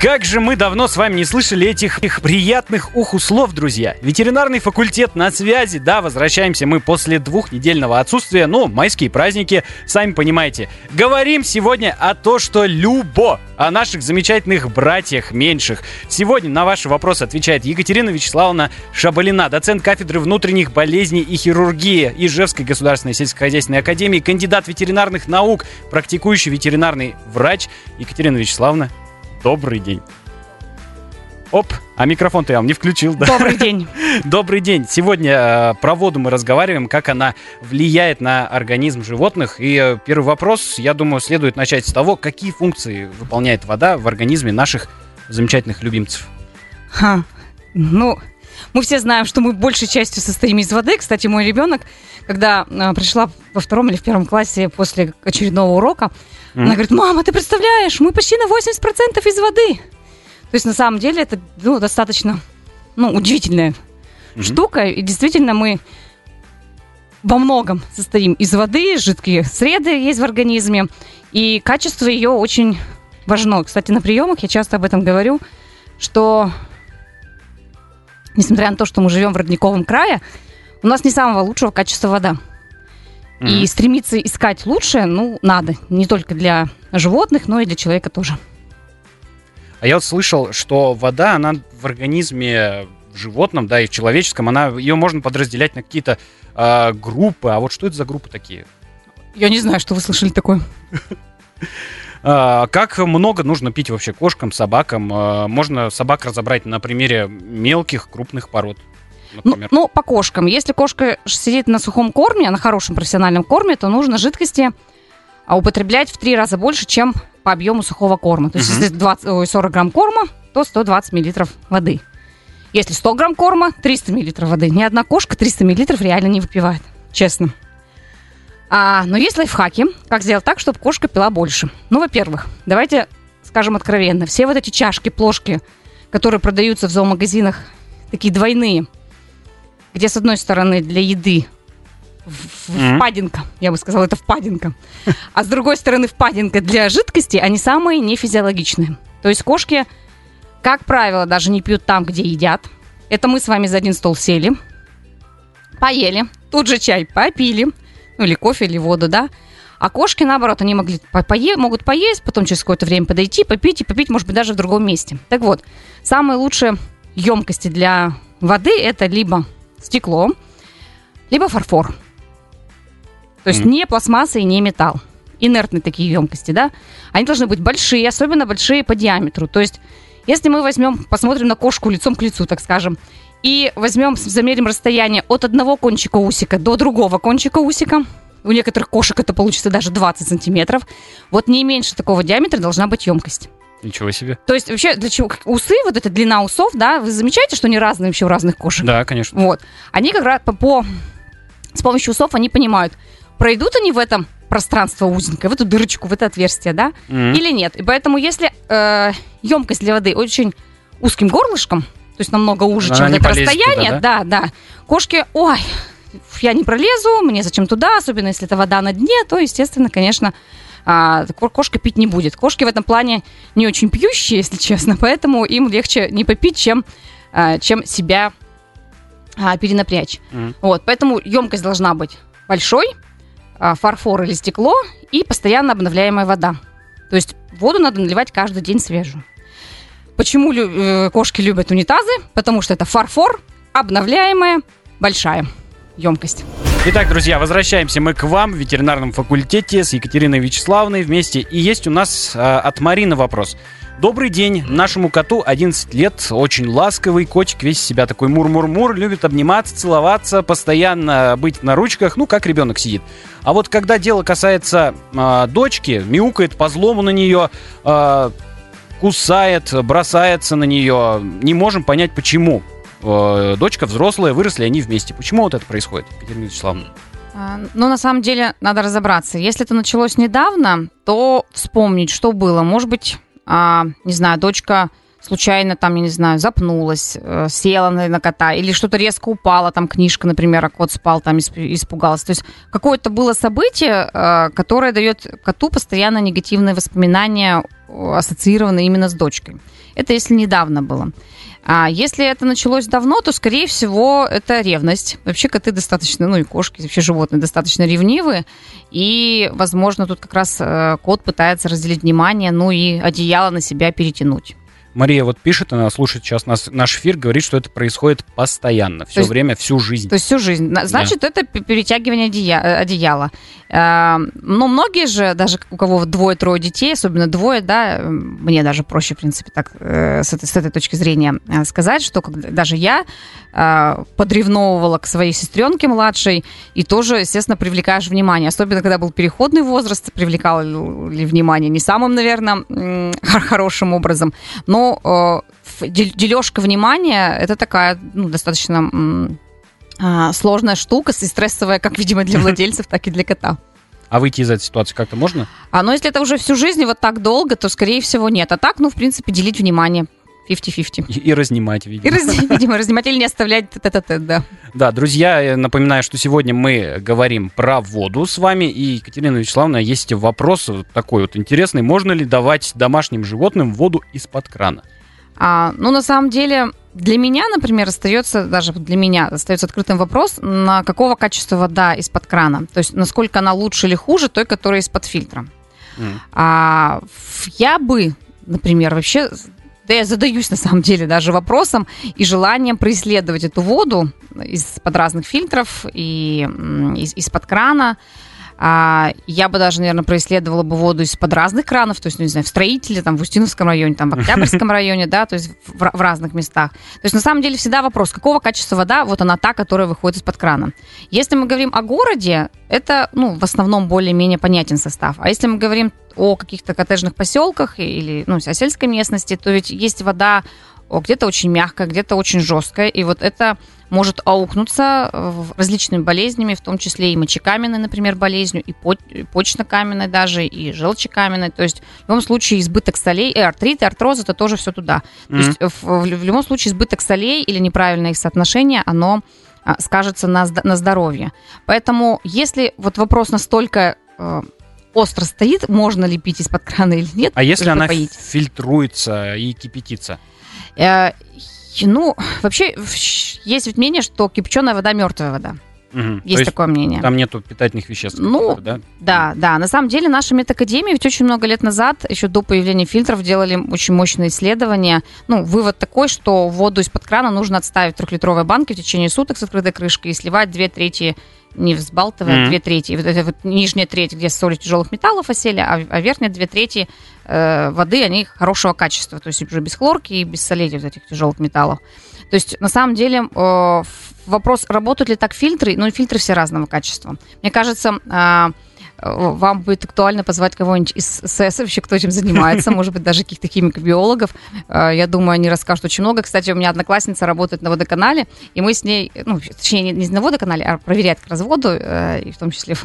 Как же мы давно с вами не слышали этих их приятных уху слов, друзья. Ветеринарный факультет на связи. Да, возвращаемся мы после двухнедельного отсутствия. Ну, майские праздники, сами понимаете. Говорим сегодня о том, что любо, о наших замечательных братьях меньших. Сегодня на ваши вопросы отвечает Екатерина Вячеславовна Шабалина, доцент кафедры внутренних болезней и хирургии Ижевской государственной сельскохозяйственной академии, кандидат ветеринарных наук, практикующий ветеринарный врач. Екатерина Вячеславовна, Добрый день. Оп, а микрофон-то я вам не включил, да? Добрый день. Добрый день. Сегодня э, про воду мы разговариваем, как она влияет на организм животных. И э, первый вопрос, я думаю, следует начать с того, какие функции выполняет вода в организме наших замечательных любимцев. Ха. Ну, мы все знаем, что мы большей частью состоим из воды. Кстати, мой ребенок, когда э, пришла во втором или в первом классе после очередного урока, mm-hmm. она говорит, мама, ты представляешь, мы почти на 80% из воды. То есть на самом деле это ну, достаточно ну, удивительная mm-hmm. штука. И действительно мы во многом состоим из воды, жидкие среды есть в организме, и качество ее очень важно. Кстати, на приемах я часто об этом говорю, что несмотря на то, что мы живем в родниковом крае, у нас не самого лучшего качества вода. Mm-hmm. И стремиться искать лучшее, ну, надо. Не только для животных, но и для человека тоже. А я вот слышал, что вода, она в организме в животном, да, и в человеческом, она, ее можно подразделять на какие-то э, группы. А вот что это за группы такие? Я не знаю, что вы слышали такое. А, как много нужно пить вообще кошкам, собакам? А, можно собак разобрать на примере мелких, крупных пород. Ну, ну, по кошкам. Если кошка сидит на сухом корме, на хорошем профессиональном корме, то нужно жидкости а, употреблять в три раза больше, чем по объему сухого корма. То есть, угу. если 20, 40 грамм корма, то 120 миллилитров воды. Если 100 грамм корма, 300 миллилитров воды. Ни одна кошка 300 миллилитров реально не выпивает. Честно. А, но есть лайфхаки, как сделать так, чтобы кошка пила больше. Ну, во-первых, давайте скажем откровенно. Все вот эти чашки, плошки, которые продаются в зоомагазинах, такие двойные, где с одной стороны для еды впадинка, я бы сказала, это впадинка, а с другой стороны впадинка для жидкости, они самые нефизиологичные. То есть кошки, как правило, даже не пьют там, где едят. Это мы с вами за один стол сели, поели, тут же чай попили, или кофе, или воду, да. А кошки, наоборот, они могли пое- могут поесть, потом через какое-то время подойти, попить и попить, может быть, даже в другом месте. Так вот, самые лучшие емкости для воды это либо стекло, либо фарфор. То есть mm. не пластмасса и не металл. Инертные такие емкости, да. Они должны быть большие, особенно большие по диаметру. То есть, если мы возьмем, посмотрим на кошку лицом к лицу, так скажем, и возьмем, замерим расстояние от одного кончика усика до другого кончика усика. У некоторых кошек это получится даже 20 сантиметров. Вот не меньше такого диаметра должна быть емкость. Ничего себе. То есть вообще для чего усы, вот эта длина усов, да, вы замечаете, что они разные вообще у разных кошек? Да, конечно. Вот. Они как раз по, по с помощью усов они понимают, пройдут они в этом пространство узенькое, в эту дырочку, в это отверстие, да, mm-hmm. или нет. И поэтому если э, емкость для воды очень узким горлышком, то есть намного уже, чем это расстояние. Туда, да? да, да. Кошки, ой, я не пролезу, мне зачем туда, особенно если это вода на дне, то, естественно, конечно, а, кошка пить не будет. Кошки в этом плане не очень пьющие, если честно, поэтому им легче не попить, чем, а, чем себя а, перенапрячь. Mm. Вот, поэтому емкость должна быть большой, фарфор или стекло и постоянно обновляемая вода. То есть воду надо наливать каждый день свежую. Почему лю- э, кошки любят унитазы? Потому что это фарфор, обновляемая, большая емкость. Итак, друзья, возвращаемся мы к вам в ветеринарном факультете с Екатериной Вячеславовной вместе. И есть у нас э, от Марины вопрос. Добрый день. Нашему коту 11 лет, очень ласковый котик, весь себя такой мур-мур-мур, любит обниматься, целоваться, постоянно быть на ручках, ну, как ребенок сидит. А вот когда дело касается э, дочки, мяукает по злому на нее, э, кусает, бросается на нее. Не можем понять, почему. Э, дочка взрослая, выросли они вместе. Почему вот это происходит, Екатерина Вячеславовна? А, ну, на самом деле, надо разобраться. Если это началось недавно, то вспомнить, что было. Может быть, а, не знаю, дочка случайно там, я не знаю, запнулась, э, села на, на кота, или что-то резко упало, там книжка, например, а кот спал, там испугался. То есть какое-то было событие, э, которое дает коту постоянно негативные воспоминания, ассоциированные именно с дочкой. Это если недавно было. А если это началось давно, то, скорее всего, это ревность. Вообще коты достаточно, ну и кошки, вообще животные достаточно ревнивые. И, возможно, тут как раз э, кот пытается разделить внимание, ну и одеяло на себя перетянуть. Мария вот пишет, она слушает сейчас нас, наш эфир, говорит, что это происходит постоянно, все есть, время, всю жизнь. То есть всю жизнь. Значит, да. это перетягивание одеяла. Э, но многие же, даже у кого двое-трое детей, особенно двое, да, мне даже проще, в принципе, так э, с этой, с этой точки зрения э, сказать, что даже я подревновывала к своей сестренке младшей, и тоже, естественно, привлекаешь внимание. Особенно, когда был переходный возраст, привлекал ли внимание не самым, наверное, хорошим образом. Но ну, дележка внимания это такая ну, достаточно а, сложная штука, и стрессовая, как, видимо, для владельцев, так и для кота. А выйти из этой ситуации как-то можно? А, ну, если это уже всю жизнь вот так долго, то, скорее всего, нет. А так, ну, в принципе, делить внимание. 50-50. И, и разнимать, видимо. И, раз, видимо, разнимать или не оставлять тет-а-тет, да. Да, друзья, напоминаю, что сегодня мы говорим про воду с вами. И, Екатерина Вячеславовна, есть вопрос такой вот интересный. Можно ли давать домашним животным воду из-под крана? А, ну, на самом деле, для меня, например, остается, даже для меня остается открытым вопрос, на какого качества вода из-под крана. То есть, насколько она лучше или хуже той, которая из-под фильтра. Mm. А, я бы, например, вообще да я задаюсь на самом деле даже вопросом и желанием происследовать эту воду из-под разных фильтров и из- из-под крана. А, я бы даже, наверное, происследовала бы воду из-под разных кранов, то есть, ну, не знаю, в строителе, там, в Устиновском районе, там, в Октябрьском районе, да, то есть в, в разных местах. То есть, на самом деле, всегда вопрос, какого качества вода, вот она та, которая выходит из-под крана. Если мы говорим о городе, это, ну, в основном более-менее понятен состав. А если мы говорим о каких-то коттеджных поселках или, ну, о сельской местности, то ведь есть вода где-то очень мягкая, где-то очень жесткая, и вот это может аукнуться э, различными болезнями, в том числе и мочекаменной, например, болезнью, и почечно-каменной даже, и желчекаменной. То есть в любом случае избыток солей, и артрит, и артроз, это тоже все туда. Mm-hmm. То есть э, в, в любом случае избыток солей или неправильное их соотношение, оно скажется на, на здоровье. Поэтому если вот вопрос настолько э, остро стоит, можно ли пить из-под крана или нет. А если она поить? фильтруется и кипятится? Э, ну, вообще, есть ведь мнение, что кипяченая вода мертвая вода. Угу. Есть, такое мнение. Там нету питательных веществ. Ну, да? да, да. На самом деле, наша медакадемия ведь очень много лет назад, еще до появления фильтров, делали очень мощные исследования. Ну, вывод такой, что воду из-под крана нужно отставить в трехлитровой банке в течение суток с открытой крышкой и сливать две трети не взбалтывая, mm-hmm. две трети. Вот это вот нижняя треть, где соли тяжелых металлов осели, а, а верхняя две трети э, воды, они хорошего качества. То есть уже без хлорки и без солей вот этих тяжелых металлов. То есть, на самом деле, э, вопрос, работают ли так фильтры, ну, фильтры все разного качества. Мне кажется, э, вам будет актуально позвать кого-нибудь из вообще кто этим занимается, может быть, даже каких-то химико-биологов. Э, я думаю, они расскажут очень много. Кстати, у меня одноклассница работает на водоканале, и мы с ней, ну, точнее, не на водоканале, а проверяет как раз воду, э, и в том числе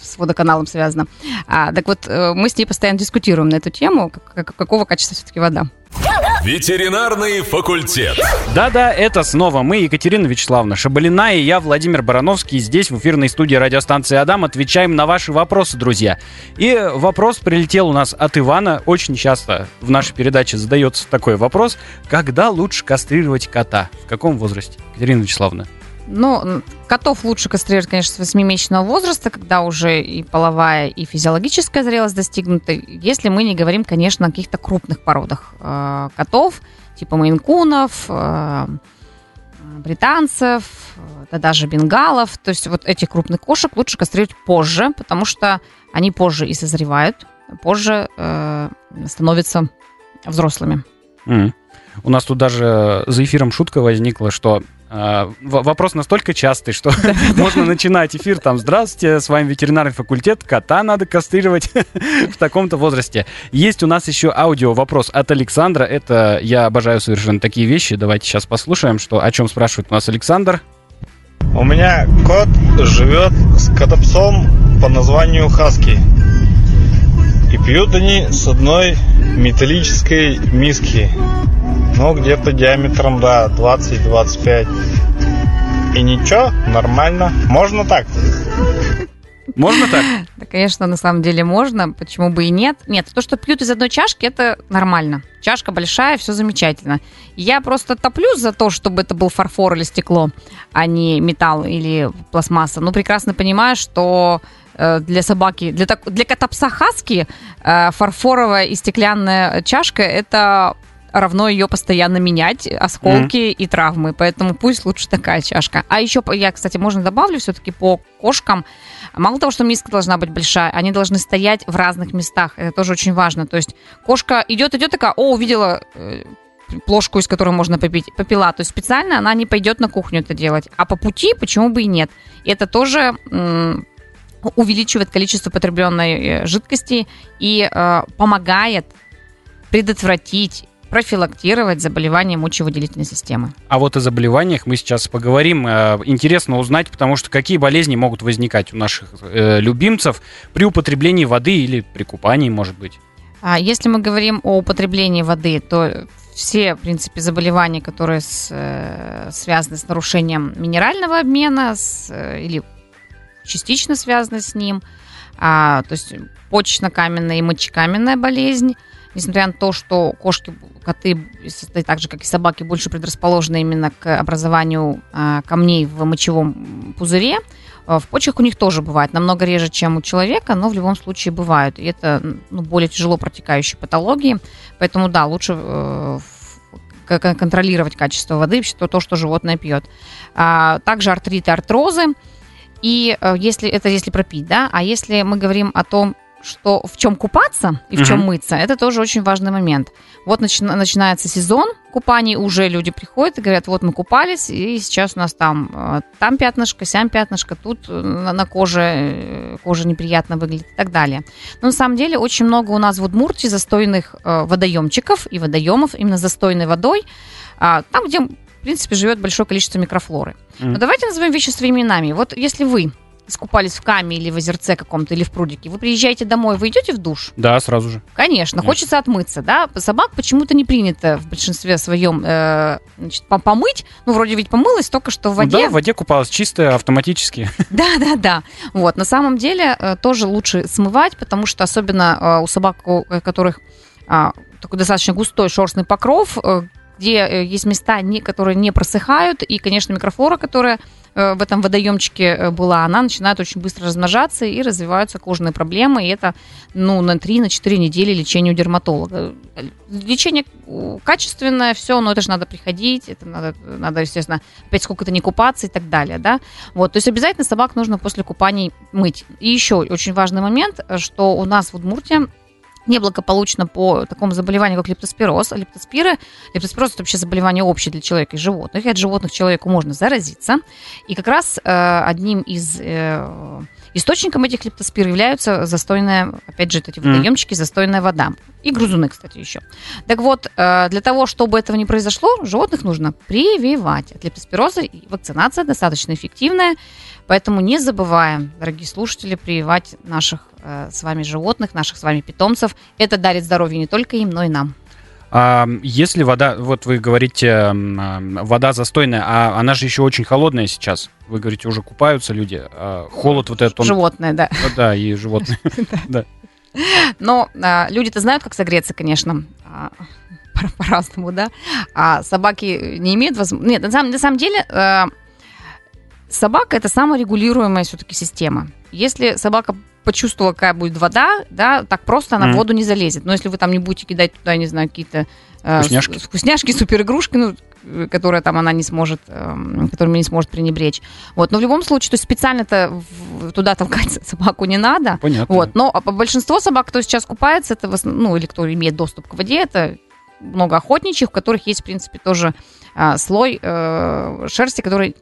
с водоканалом связано. А, так вот, э, мы с ней постоянно дискутируем на эту тему, какого качества все-таки вода. Ветеринарный факультет. Да-да, это снова мы, Екатерина Вячеславовна Шабалина и я, Владимир Барановский, здесь в эфирной студии радиостанции «Адам» отвечаем на ваши вопросы, друзья. И вопрос прилетел у нас от Ивана. Очень часто в нашей передаче задается такой вопрос. Когда лучше кастрировать кота? В каком возрасте? Екатерина Вячеславовна. Ну, котов лучше кастрировать, конечно, с 8-месячного возраста, когда уже и половая, и физиологическая зрелость достигнута. Если мы не говорим, конечно, о каких-то крупных породах э, котов, типа мейнкунов, э, британцев, да даже бенгалов. То есть вот этих крупных кошек лучше кастрировать позже, потому что они позже и созревают, позже э, становятся взрослыми. Mm. У нас тут даже за эфиром шутка возникла, что а, вопрос настолько частый, что можно начинать эфир там «Здравствуйте, с вами ветеринарный факультет, кота надо кастрировать в таком-то возрасте». Есть у нас еще аудио вопрос от Александра. Это я обожаю совершенно такие вещи. Давайте сейчас послушаем, что, о чем спрашивает у нас Александр. У меня кот живет с котопсом по названию Хаски. И пьют они с одной металлической миски. Ну, где-то диаметром, да, 20-25. И ничего, нормально. Можно так. Можно так? Да, конечно, на самом деле можно, почему бы и нет. Нет, то, что пьют из одной чашки, это нормально. Чашка большая, все замечательно. Я просто топлюсь за то, чтобы это был фарфор или стекло, а не металл или пластмасса. Ну, прекрасно понимаю, что э, для собаки, для, так, для кота-пса хаски э, фарфоровая и стеклянная чашка – это равно ее постоянно менять, осколки mm. и травмы. Поэтому пусть лучше такая чашка. А еще, я, кстати, можно добавлю все-таки по кошкам. Мало того, что миска должна быть большая, они должны стоять в разных местах. Это тоже очень важно. То есть кошка идет, идет такая, о, увидела э, плошку, из которой можно попить, попила. То есть специально она не пойдет на кухню это делать. А по пути почему бы и нет. Это тоже м- увеличивает количество потребленной э, жидкости и э, помогает предотвратить профилактировать заболевания мочевыделительной системы. А вот о заболеваниях мы сейчас поговорим. Э, интересно узнать, потому что какие болезни могут возникать у наших э, любимцев при употреблении воды или при купании, может быть. А если мы говорим о употреблении воды, то все, в принципе, заболевания, которые с, э, связаны с нарушением минерального обмена с, или частично связаны с ним, а, то есть почечно-каменная и мочекаменная болезнь, несмотря на то, что кошки, коты, так же как и собаки, больше предрасположены именно к образованию а, камней в мочевом пузыре, а, в почках у них тоже бывает, намного реже, чем у человека, но в любом случае бывают. И это ну, более тяжело протекающие патологии. Поэтому, да, лучше э, контролировать качество воды, то, то что животное пьет. А, также артриты, артрозы. И э, если это если пропить, да, а если мы говорим о том, что в чем купаться и в чем угу. мыться, это тоже очень важный момент. Вот начи- начинается сезон купаний, уже люди приходят и говорят, вот мы купались, и сейчас у нас там, э, там пятнышко, сям пятнышко, тут э, на, на коже э, кожа неприятно выглядит и так далее. Но на самом деле очень много у нас в Удмуртии застойных э, водоемчиков и водоемов именно застойной водой, э, там, где в принципе живет большое количество микрофлоры. Mm. Но давайте назовем вещи своими именами. Вот если вы искупались в каме или в озерце каком-то, или в прудике, вы приезжаете домой, вы идете в душ? Да, сразу же. Конечно, Нет. хочется отмыться, да. Собак почему-то не принято в большинстве своем э, значит, помыть. Ну, вроде ведь помылась только что в воде. Да, в воде купалась чистая, автоматически. Да, да, да. Вот, на самом деле э, тоже лучше смывать, потому что особенно э, у собак, у которых а, такой достаточно густой шерстный покров, э, где есть места, которые не просыхают, и, конечно, микрофлора, которая Э, в этом водоемчике э, была, она начинает очень быстро размножаться и развиваются кожные проблемы. И это ну, на 3-4 недели лечения у дерматолога. Лечение качественное, все, но это же надо приходить, это надо, надо естественно, опять сколько-то не купаться и так далее. Да? Вот, то есть обязательно собак нужно после купаний мыть. И еще очень важный момент, что у нас в Удмуртии неблагополучно по такому заболеванию, как лептоспироз. Лептоспиры, лептоспироз это вообще заболевание общее для человека и животных. И от животных человеку можно заразиться. И как раз э, одним из э, источником этих лептоспир являются застойная, опять же, эти водоемчики, застойная вода. И грузуны, кстати, еще. Так вот, э, для того, чтобы этого не произошло, животных нужно прививать от лептоспироза. И вакцинация достаточно эффективная. Поэтому не забываем, дорогие слушатели, прививать наших э, с вами животных, наших с вами питомцев. Это дарит здоровье не только им, но и нам. А если вода, вот вы говорите, вода застойная, а она же еще очень холодная сейчас. Вы говорите, уже купаются люди. А холод вот этот он... Животные, да. Да, и животные. Да. Но а, люди-то знают, как согреться, конечно а, по-разному, да. А собаки не имеют возможности. Нет, на самом, на самом деле э, собака это саморегулируемая все-таки система. Если собака почувствовала, какая будет вода, да, так просто она mm. в воду не залезет. Но если вы там не будете кидать туда, не знаю, какие-то э, вкусняшки, вкусняшки супер игрушки, ну, которые там она не сможет, э, которыми не сможет пренебречь. Вот, но в любом случае, то есть специально-то туда толкать собаку не надо. Понятно. Вот, но а большинство собак, кто сейчас купается, это, ну, или кто имеет доступ к воде, это много охотничьих, в которых есть, в принципе, тоже э, слой э, шерсти, который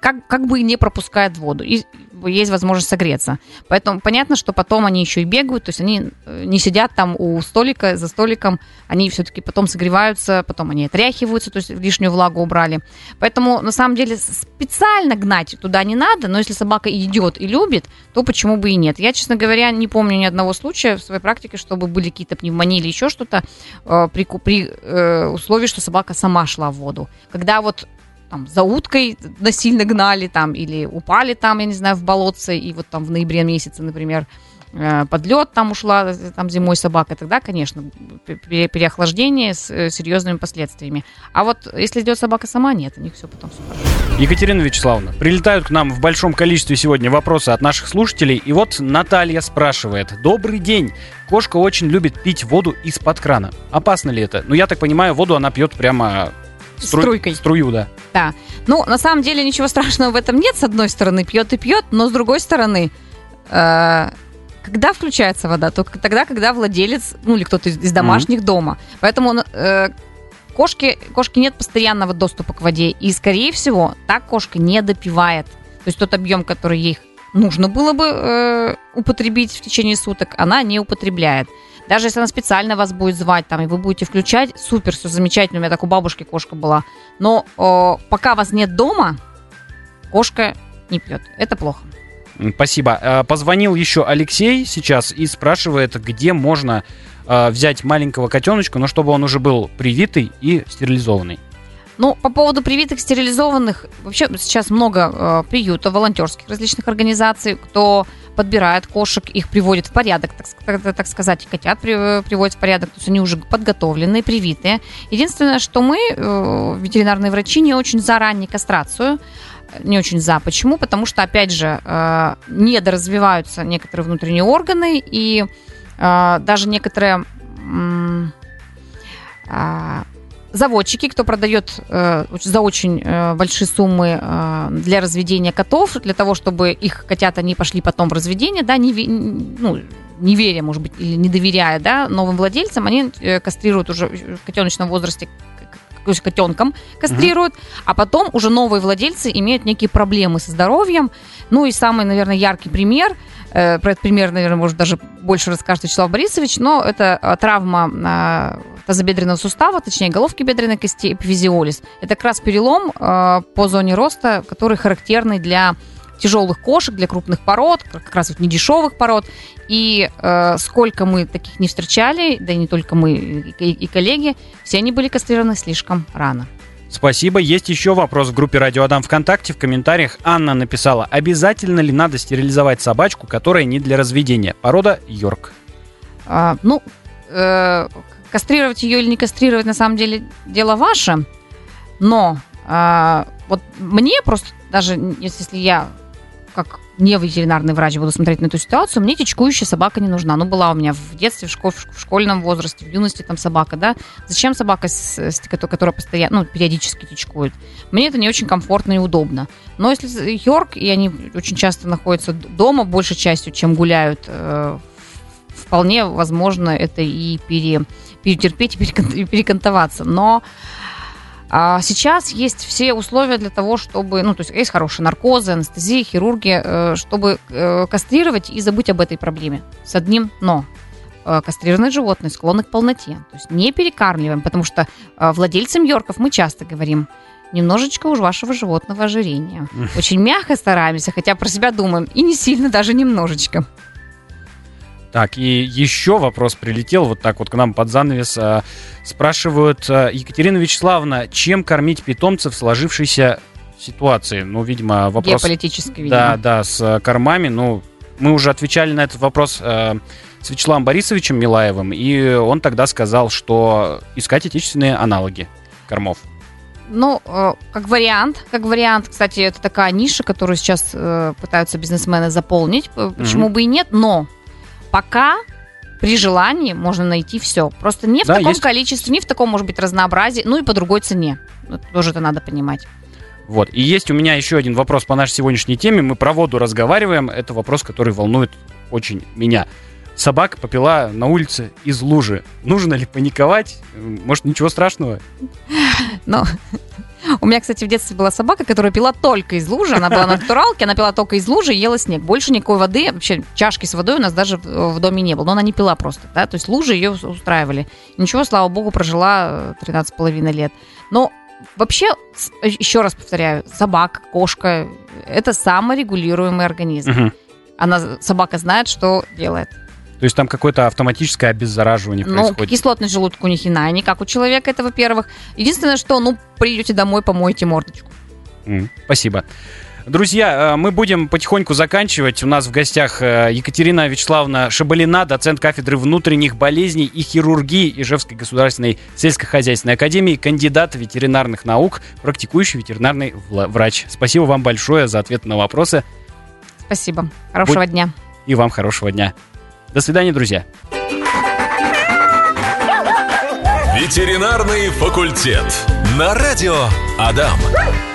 как, как бы не пропускает воду. И есть возможность согреться. Поэтому понятно, что потом они еще и бегают, то есть они э, не сидят там у столика, за столиком, они все-таки потом согреваются, потом они отряхиваются, то есть лишнюю влагу убрали. Поэтому на самом деле специально гнать туда не надо, но если собака идет и любит, то почему бы и нет. Я, честно говоря, не помню ни одного случая в своей практике, чтобы были какие-то пневмонии или еще что-то э, при, при э, условии, что собака сама шла в воду. Когда вот там, за уткой насильно гнали там, или упали там, я не знаю, в болотце, и вот там в ноябре месяце, например, э, под лед там ушла э, там зимой собака, тогда, конечно, переохлаждение с э, серьезными последствиями. А вот если идет собака сама, нет, у них все потом все Екатерина Вячеславовна, прилетают к нам в большом количестве сегодня вопросы от наших слушателей. И вот Наталья спрашивает. Добрый день. Кошка очень любит пить воду из-под крана. Опасно ли это? Ну, я так понимаю, воду она пьет прямо Стру... Струйкой. Струю, да. Да. Ну, на самом деле ничего страшного в этом нет. С одной стороны, пьет и пьет, но с другой стороны, э, когда включается вода? Только тогда, когда владелец, ну или кто-то из, из домашних mm-hmm. дома. Поэтому э, кошки, кошки нет постоянного доступа к воде. И, скорее всего, так кошка не допивает. То есть тот объем, который ей нужно было бы э, употребить в течение суток, она не употребляет. Даже если она специально вас будет звать, там, и вы будете включать, супер, все замечательно. У меня так у бабушки кошка была. Но э, пока вас нет дома, кошка не пьет. Это плохо. Спасибо. Э, позвонил еще Алексей сейчас и спрашивает, где можно э, взять маленького котеночка, но чтобы он уже был привитый и стерилизованный. Ну, по поводу привитых, стерилизованных, вообще сейчас много э, приютов, волонтерских различных организаций, кто подбирает кошек, их приводит в порядок, так, так, сказать, котят при, приводят в порядок, то есть они уже подготовленные, привитые. Единственное, что мы, э, ветеринарные врачи, не очень за ранней кастрацию, не очень за. Почему? Потому что, опять же, э, недоразвиваются некоторые внутренние органы, и э, даже некоторые заводчики, кто продает э, за очень э, большие суммы э, для разведения котов, для того, чтобы их котята не пошли потом в разведение, да, не, ну, не веря, может быть, или не доверяя, да, новым владельцам, они э, кастрируют уже в котеночном возрасте то есть котенком кастрируют, mm-hmm. а потом уже новые владельцы имеют некие проблемы со здоровьем. Ну и самый, наверное, яркий пример – Э, про этот пример, наверное, может даже больше расскажет Вячеслав Борисович, но это э, травма э, тазобедренного сустава, точнее головки бедренной кости, эпифизиолиз. Это как раз перелом по зоне роста, который характерный для тяжелых кошек, для крупных пород, как раз вот недешевых пород. И э, сколько мы таких не встречали, да и не только мы, и, и коллеги, все они были кастрированы слишком рано. Спасибо. Есть еще вопрос в группе Радио Адам ВКонтакте. В комментариях Анна написала, обязательно ли надо стерилизовать собачку, которая не для разведения? Порода Йорк. А, ну, э, кастрировать ее или не кастрировать, на самом деле, дело ваше. Но э, вот мне просто, даже если я как не ветеринарный врач буду смотреть на эту ситуацию, мне течкующая собака не нужна. Ну, была у меня в детстве, в, школ, в школьном возрасте, в юности там собака, да. Зачем собака, с, которая постоянно, ну, периодически течкует? Мне это не очень комфортно и удобно. Но если Йорк, и они очень часто находятся дома большей частью, чем гуляют, э, вполне возможно это и пере, перетерпеть, и перекантоваться. Но а сейчас есть все условия для того, чтобы, ну, то есть есть хорошие наркозы, анестезия, хирурги, э, чтобы э, кастрировать и забыть об этой проблеме. С одним но. Э, кастрированные животные склонны к полноте. То есть не перекармливаем, потому что владельцам йорков мы часто говорим, немножечко уж вашего животного ожирения. Очень мягко стараемся, хотя про себя думаем, и не сильно, даже немножечко. Так, и еще вопрос прилетел вот так вот к нам под занавес. А, спрашивают, а, Екатерина Вячеславовна, чем кормить питомцев в сложившейся ситуации? Ну, видимо, вопрос... Геополитической, видимо. Да, да, с а, кормами. Ну, мы уже отвечали на этот вопрос с Вячеславом Борисовичем Милаевым, и он тогда сказал, что искать отечественные аналоги кормов. Ну, э, как вариант, как вариант, кстати, это такая ниша, которую сейчас э, пытаются бизнесмены заполнить. Почему mm-hmm. бы и нет? Но пока при желании можно найти все. Просто не в да, таком есть... количестве, не в таком, может быть, разнообразии, ну и по другой цене. Тоже это надо понимать. Вот. И есть у меня еще один вопрос по нашей сегодняшней теме. Мы про воду разговариваем. Это вопрос, который волнует очень меня. Собака попила на улице из лужи. Нужно ли паниковать? Может, ничего страшного? Ну, У меня, кстати, в детстве была собака, которая пила только из лужи. Она была на натуралке, она пила только из лужи и ела снег. Больше никакой воды, вообще чашки с водой у нас даже в, доме не было. Но она не пила просто, да, то есть лужи ее устраивали. Ничего, слава богу, прожила 13,5 лет. Но вообще, с- еще раз повторяю, собака, кошка – это саморегулируемый организм. Она, собака знает, что делает. То есть там какое-то автоматическое обеззараживание Ну, происходит. кислотность желудка у них иная, не как у человека, это во-первых. Единственное, что, ну, придете домой, помойте мордочку. М, Спасибо. Друзья, э, мы будем потихоньку заканчивать. У нас в гостях э, Екатерина Вячеславовна Шабалина, доцент кафедры внутренних болезней и хирургии Ижевской государственной сельскохозяйственной академии, кандидат ветеринарных наук, практикующий ветеринарный врач. Спасибо вам большое за ответы на вопросы Спасибо. Хорошего Будь- дня. и вам хорошего дня. До свидания, друзья. Ветеринарный факультет. На радио Адам.